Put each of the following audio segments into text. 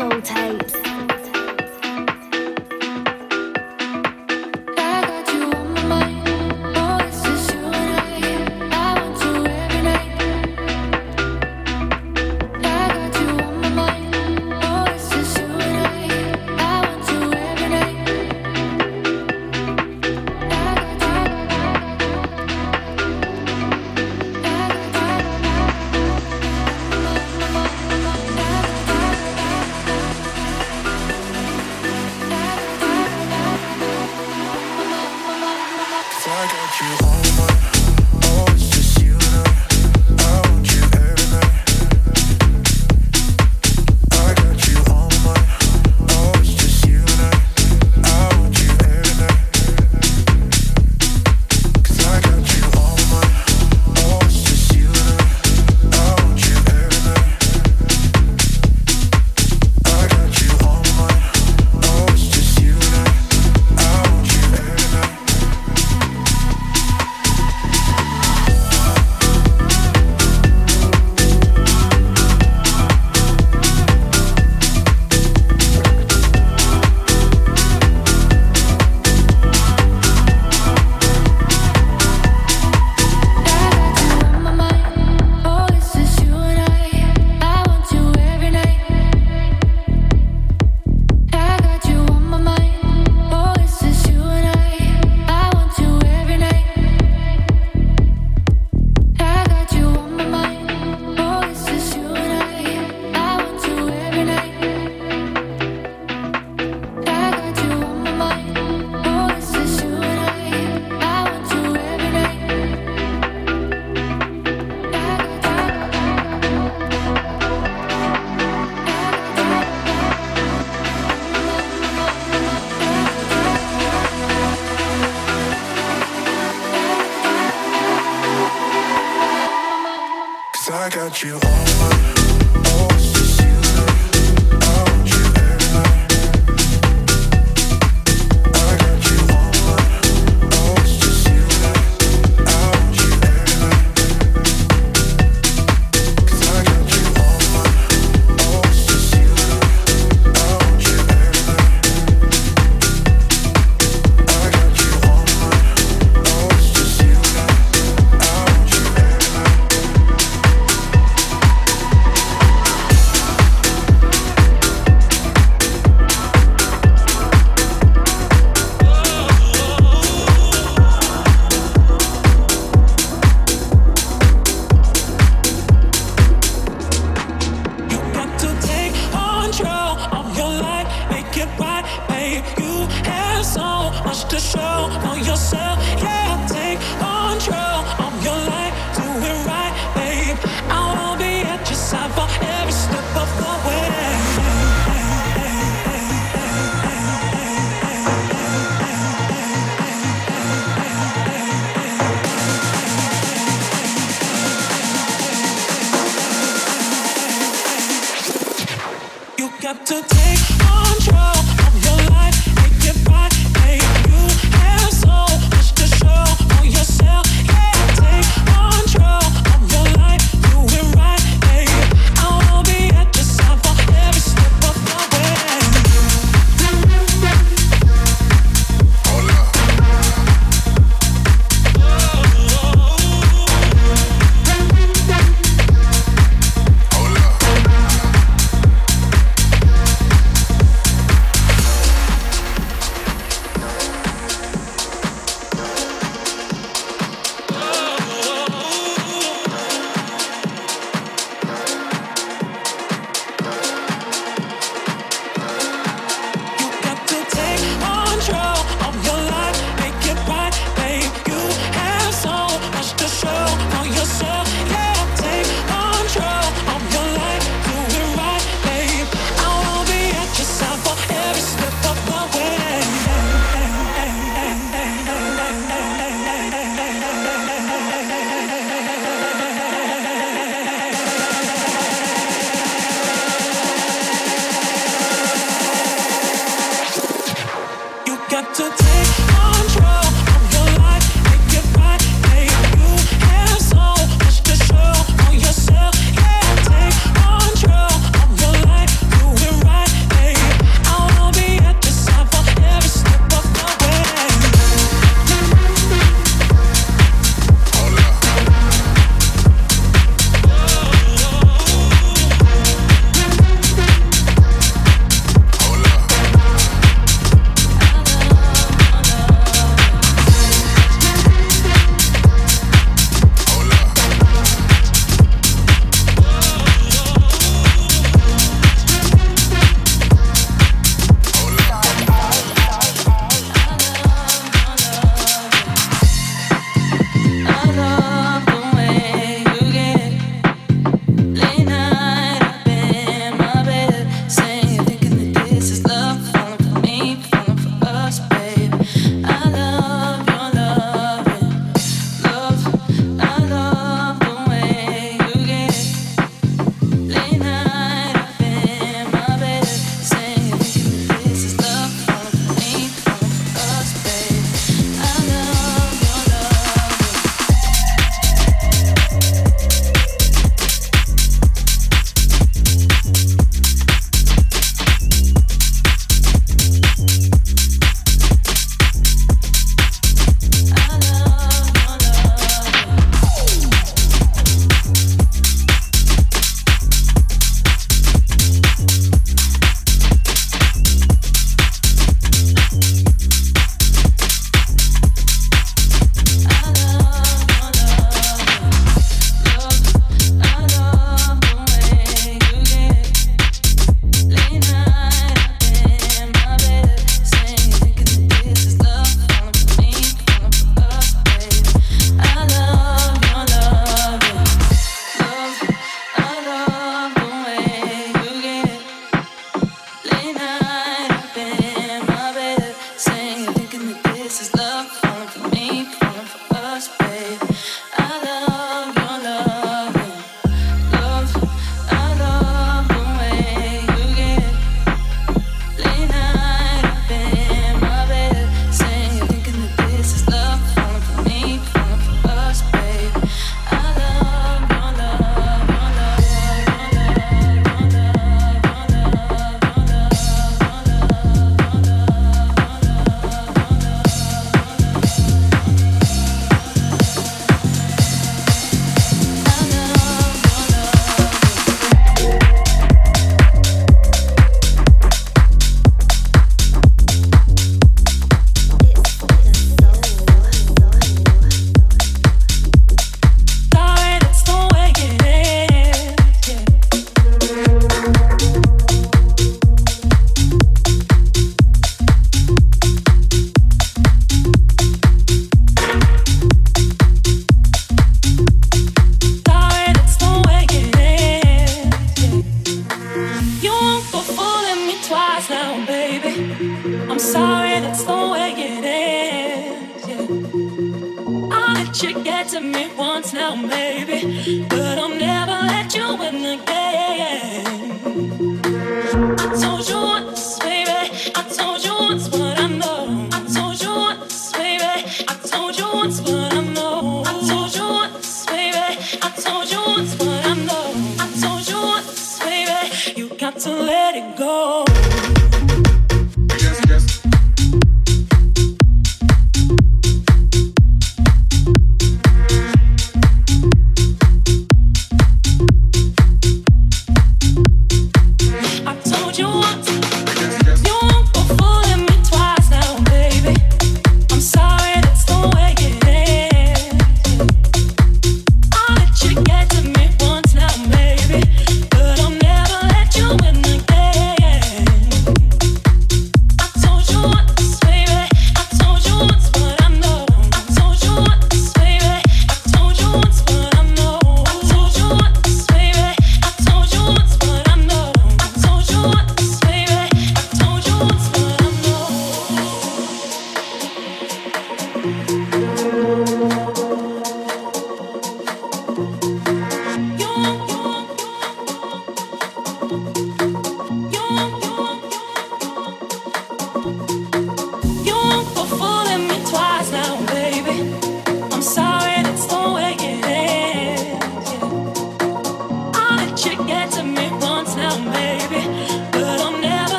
soul tapes.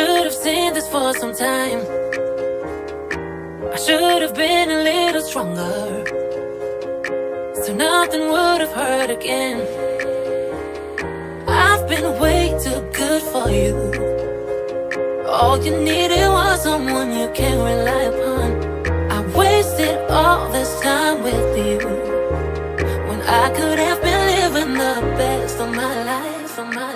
should have seen this for some time. I should have been a little stronger. So nothing would have hurt again. I've been way too good for you. All you needed was someone you can rely upon. I wasted all this time with you. When I could have been living the best of my life, of my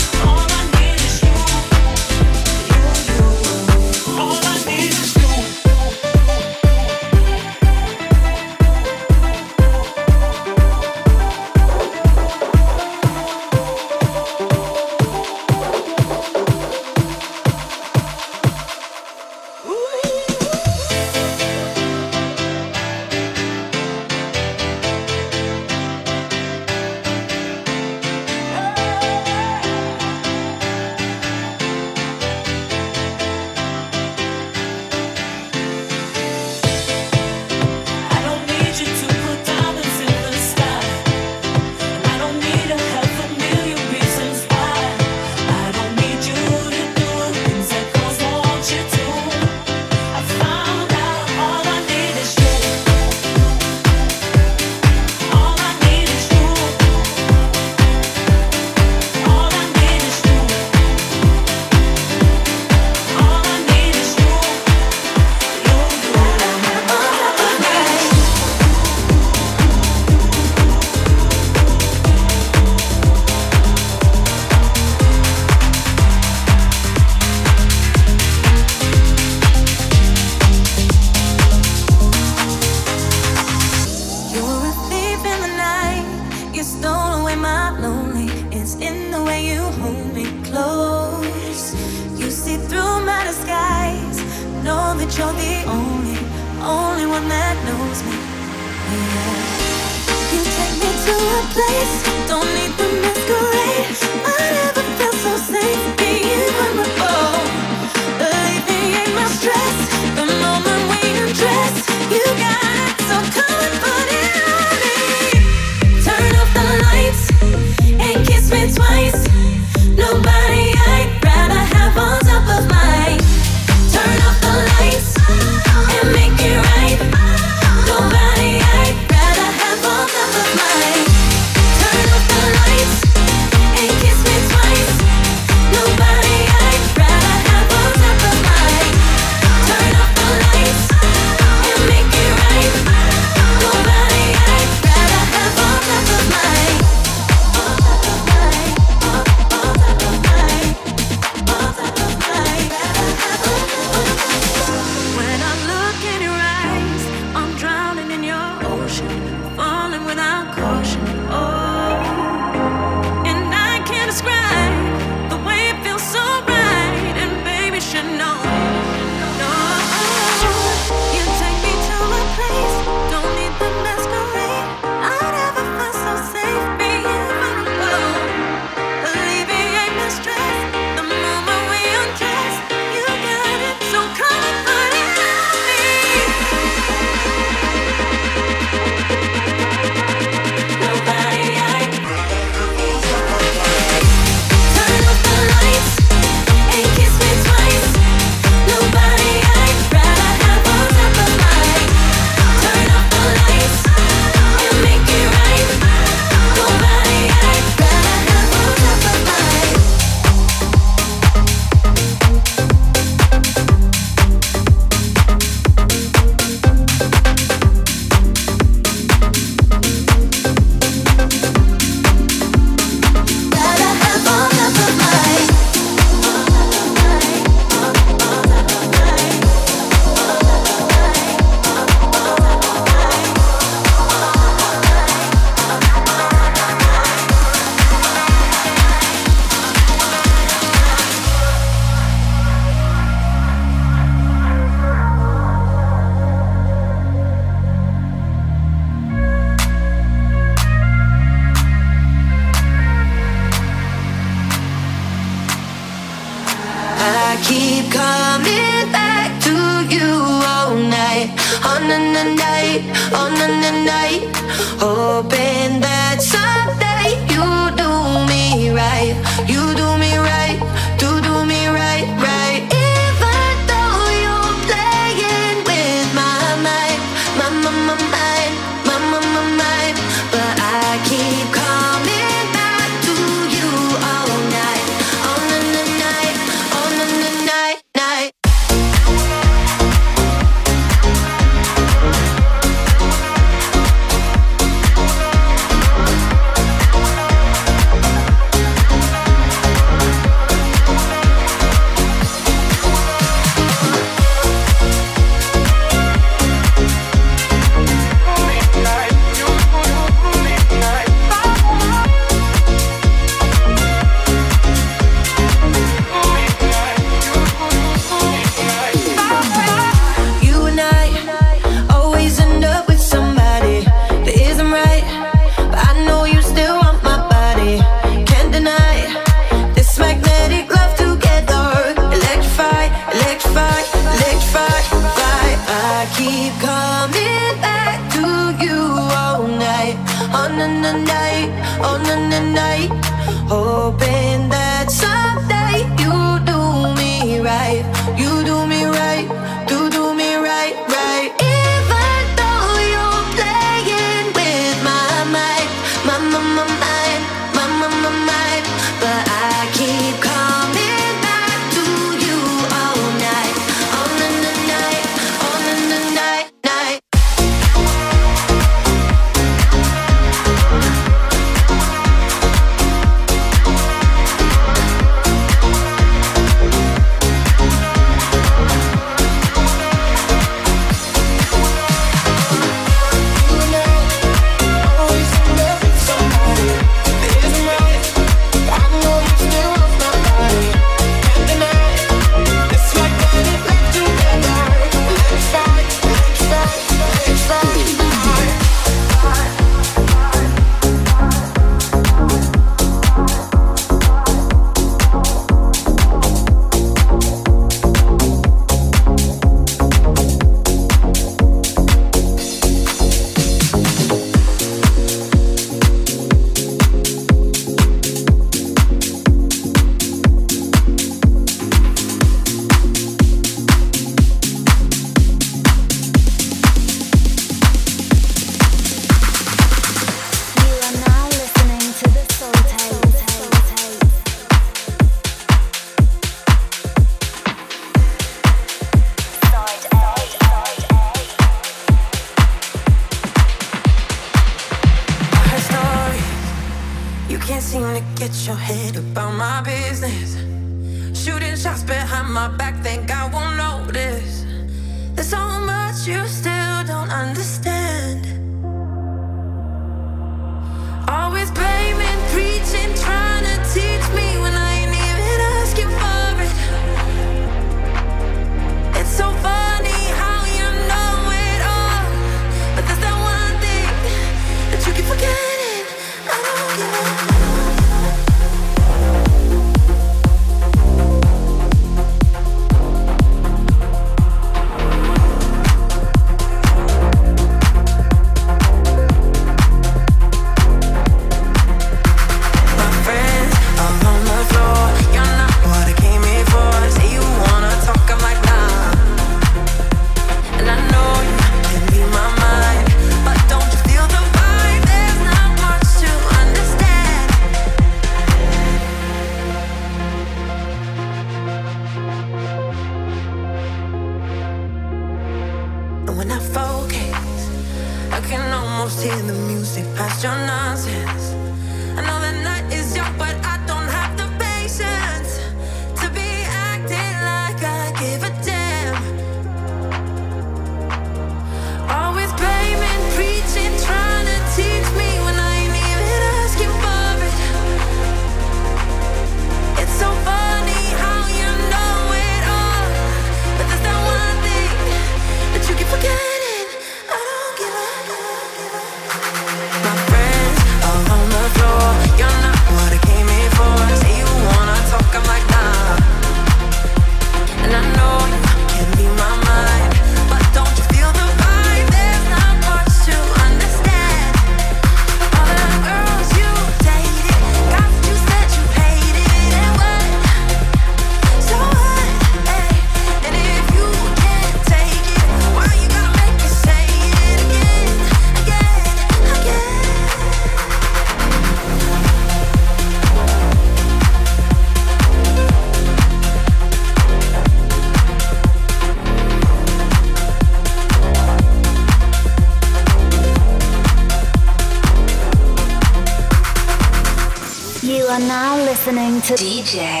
to DJ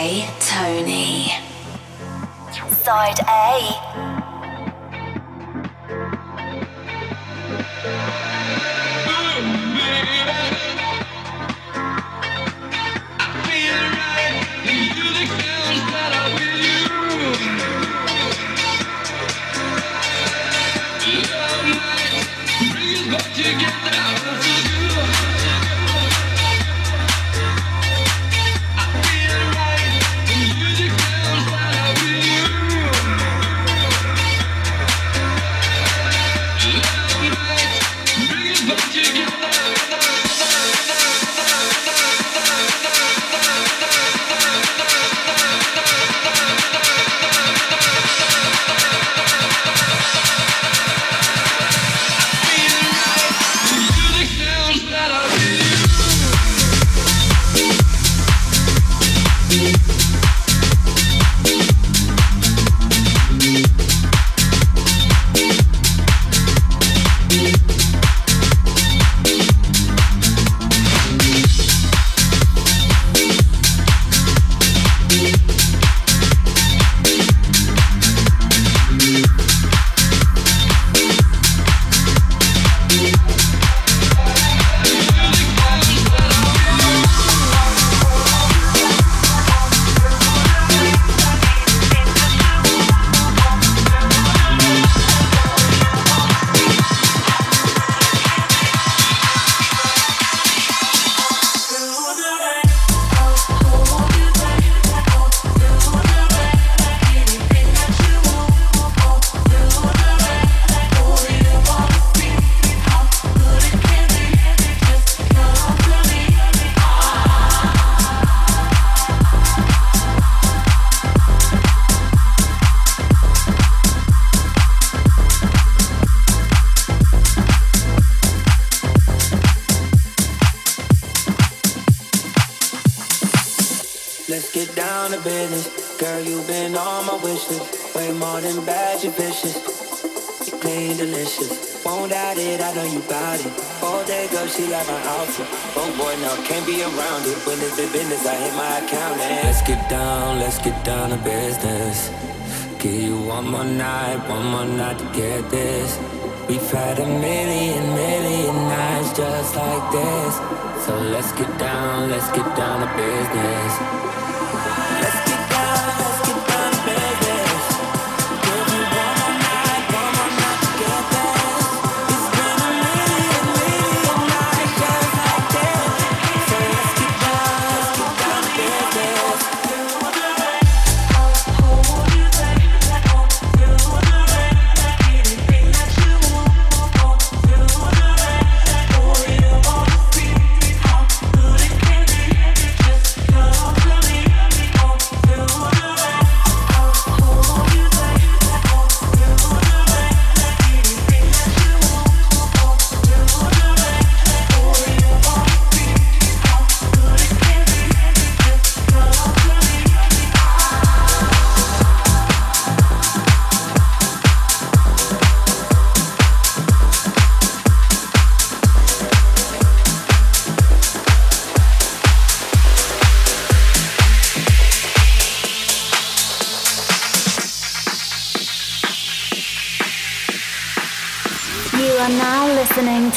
you've been on my wish list. Way more than bad, you vicious. You ain't delicious. Won't doubt it, I know you bout it. All day girl, she like my outfit. Oh boy, no, can't be around it. When it's the business, I hit my account let's get down, let's get down to business. Give you one more night, one more night to get this. We've had a million, million nights just like this. So let's get down, let's get down to business.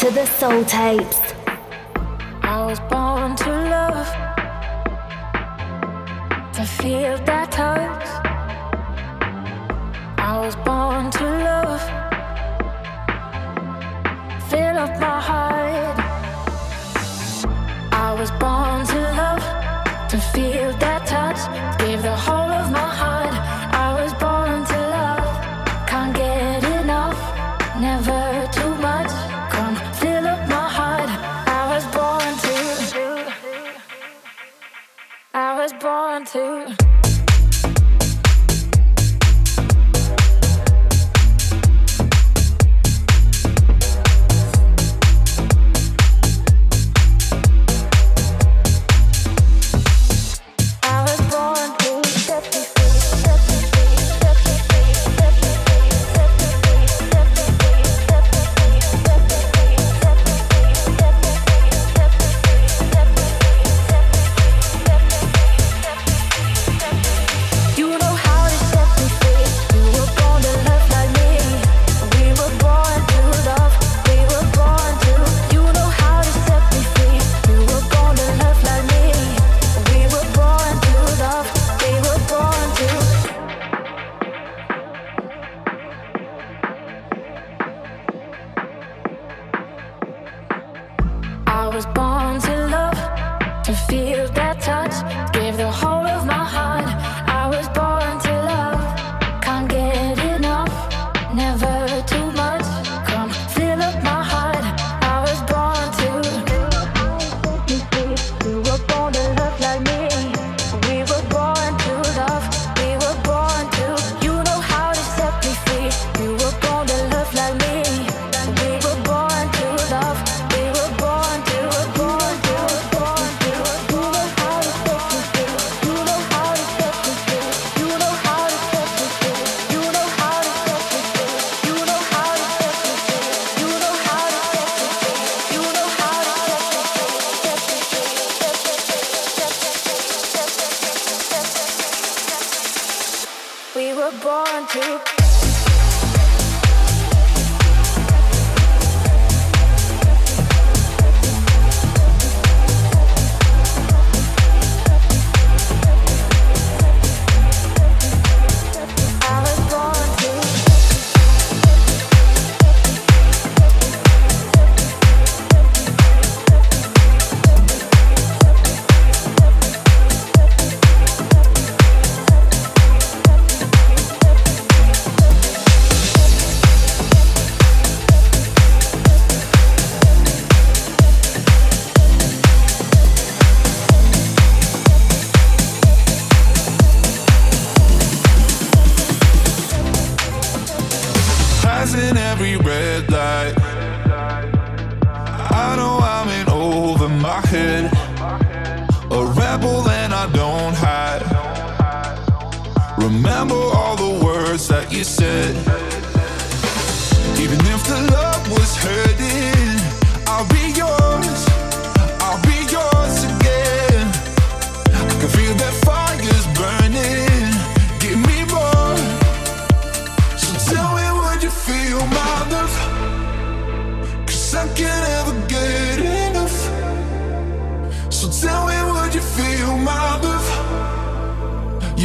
To the soul tapes. I was born to love, to feel that touch. I was born to love, fill up my heart. I was born to love, to feel that touch, give the whole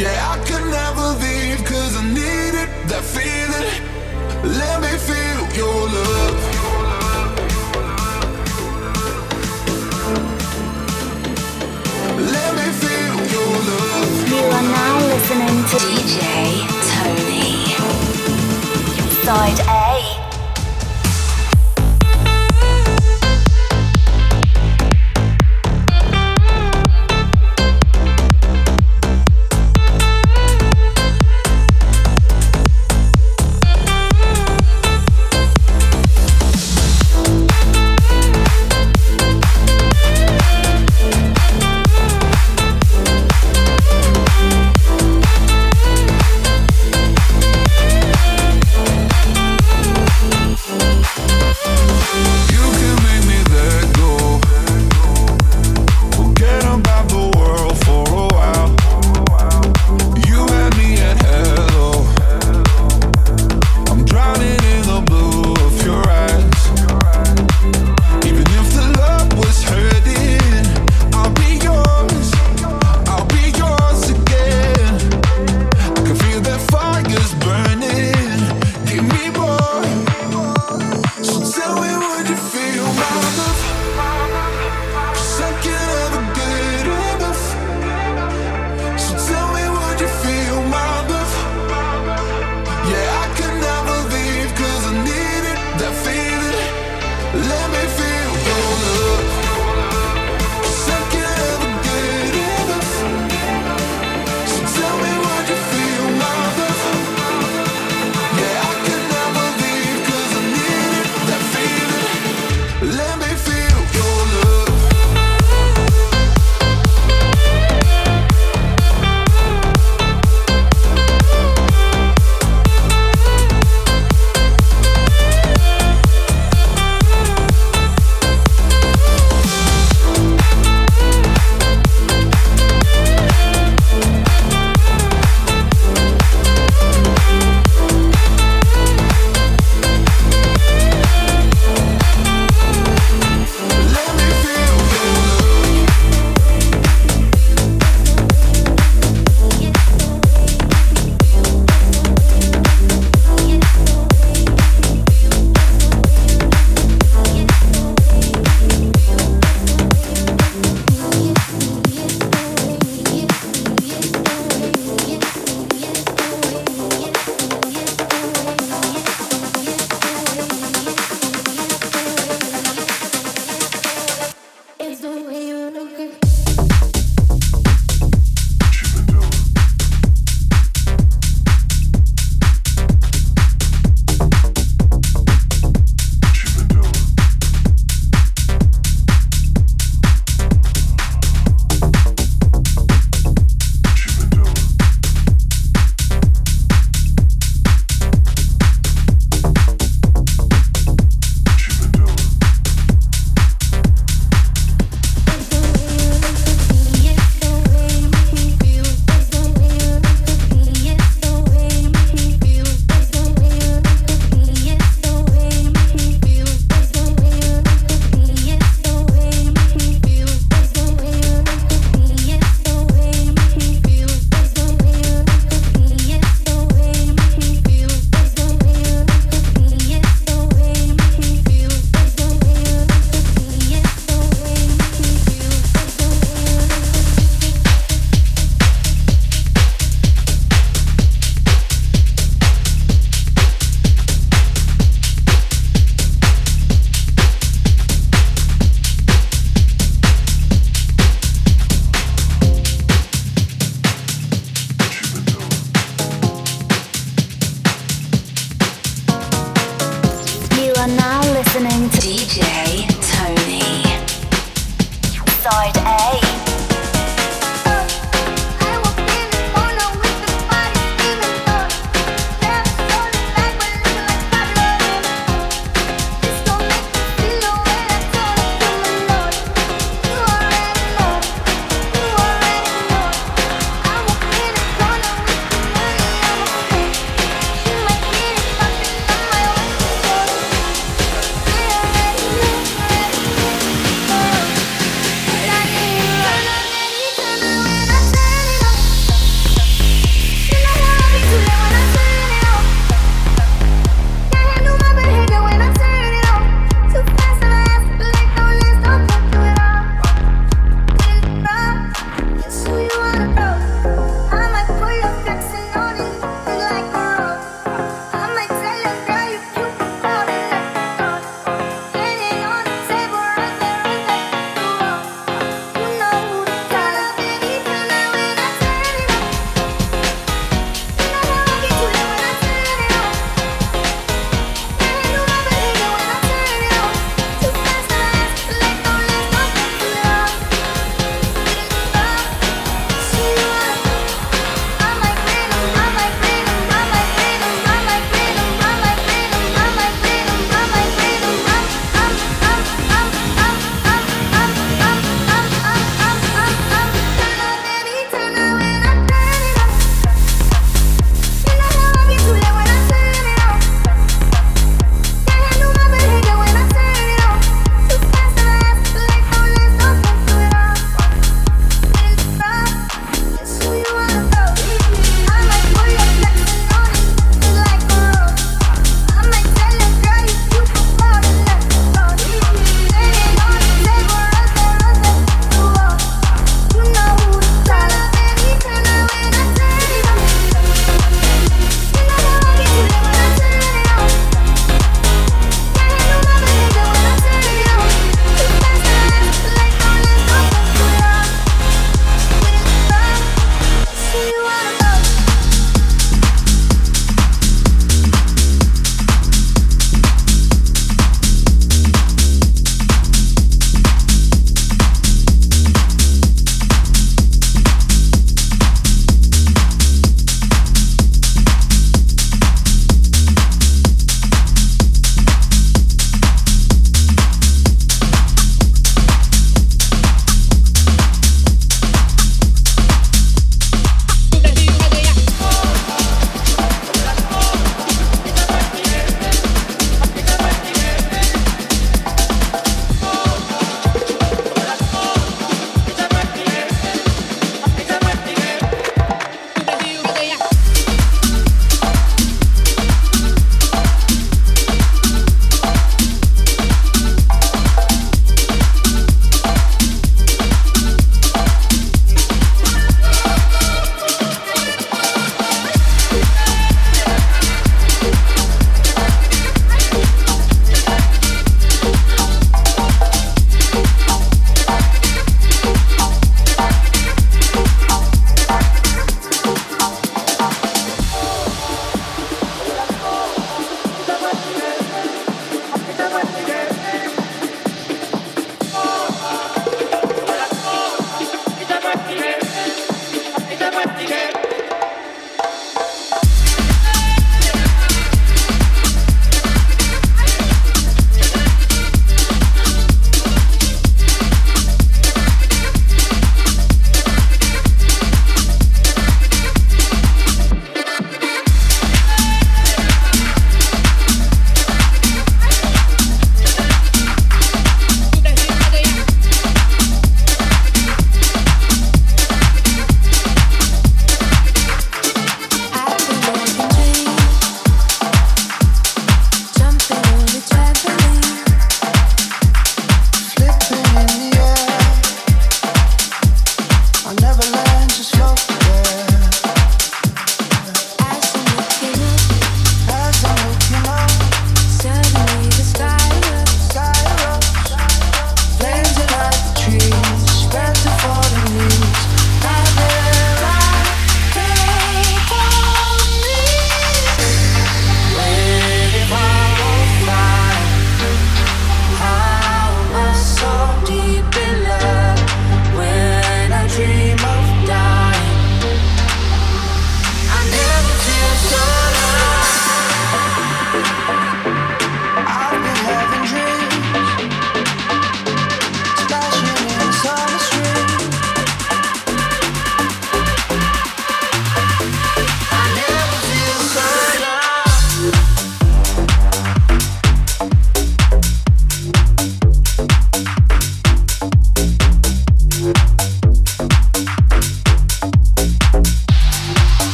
Yeah, I could never leave cause I needed that feeling. Let me feel your love. Let me feel your love. You are now listening to DJ TONEE. Side A.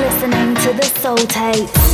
listening to the Soul Tapes.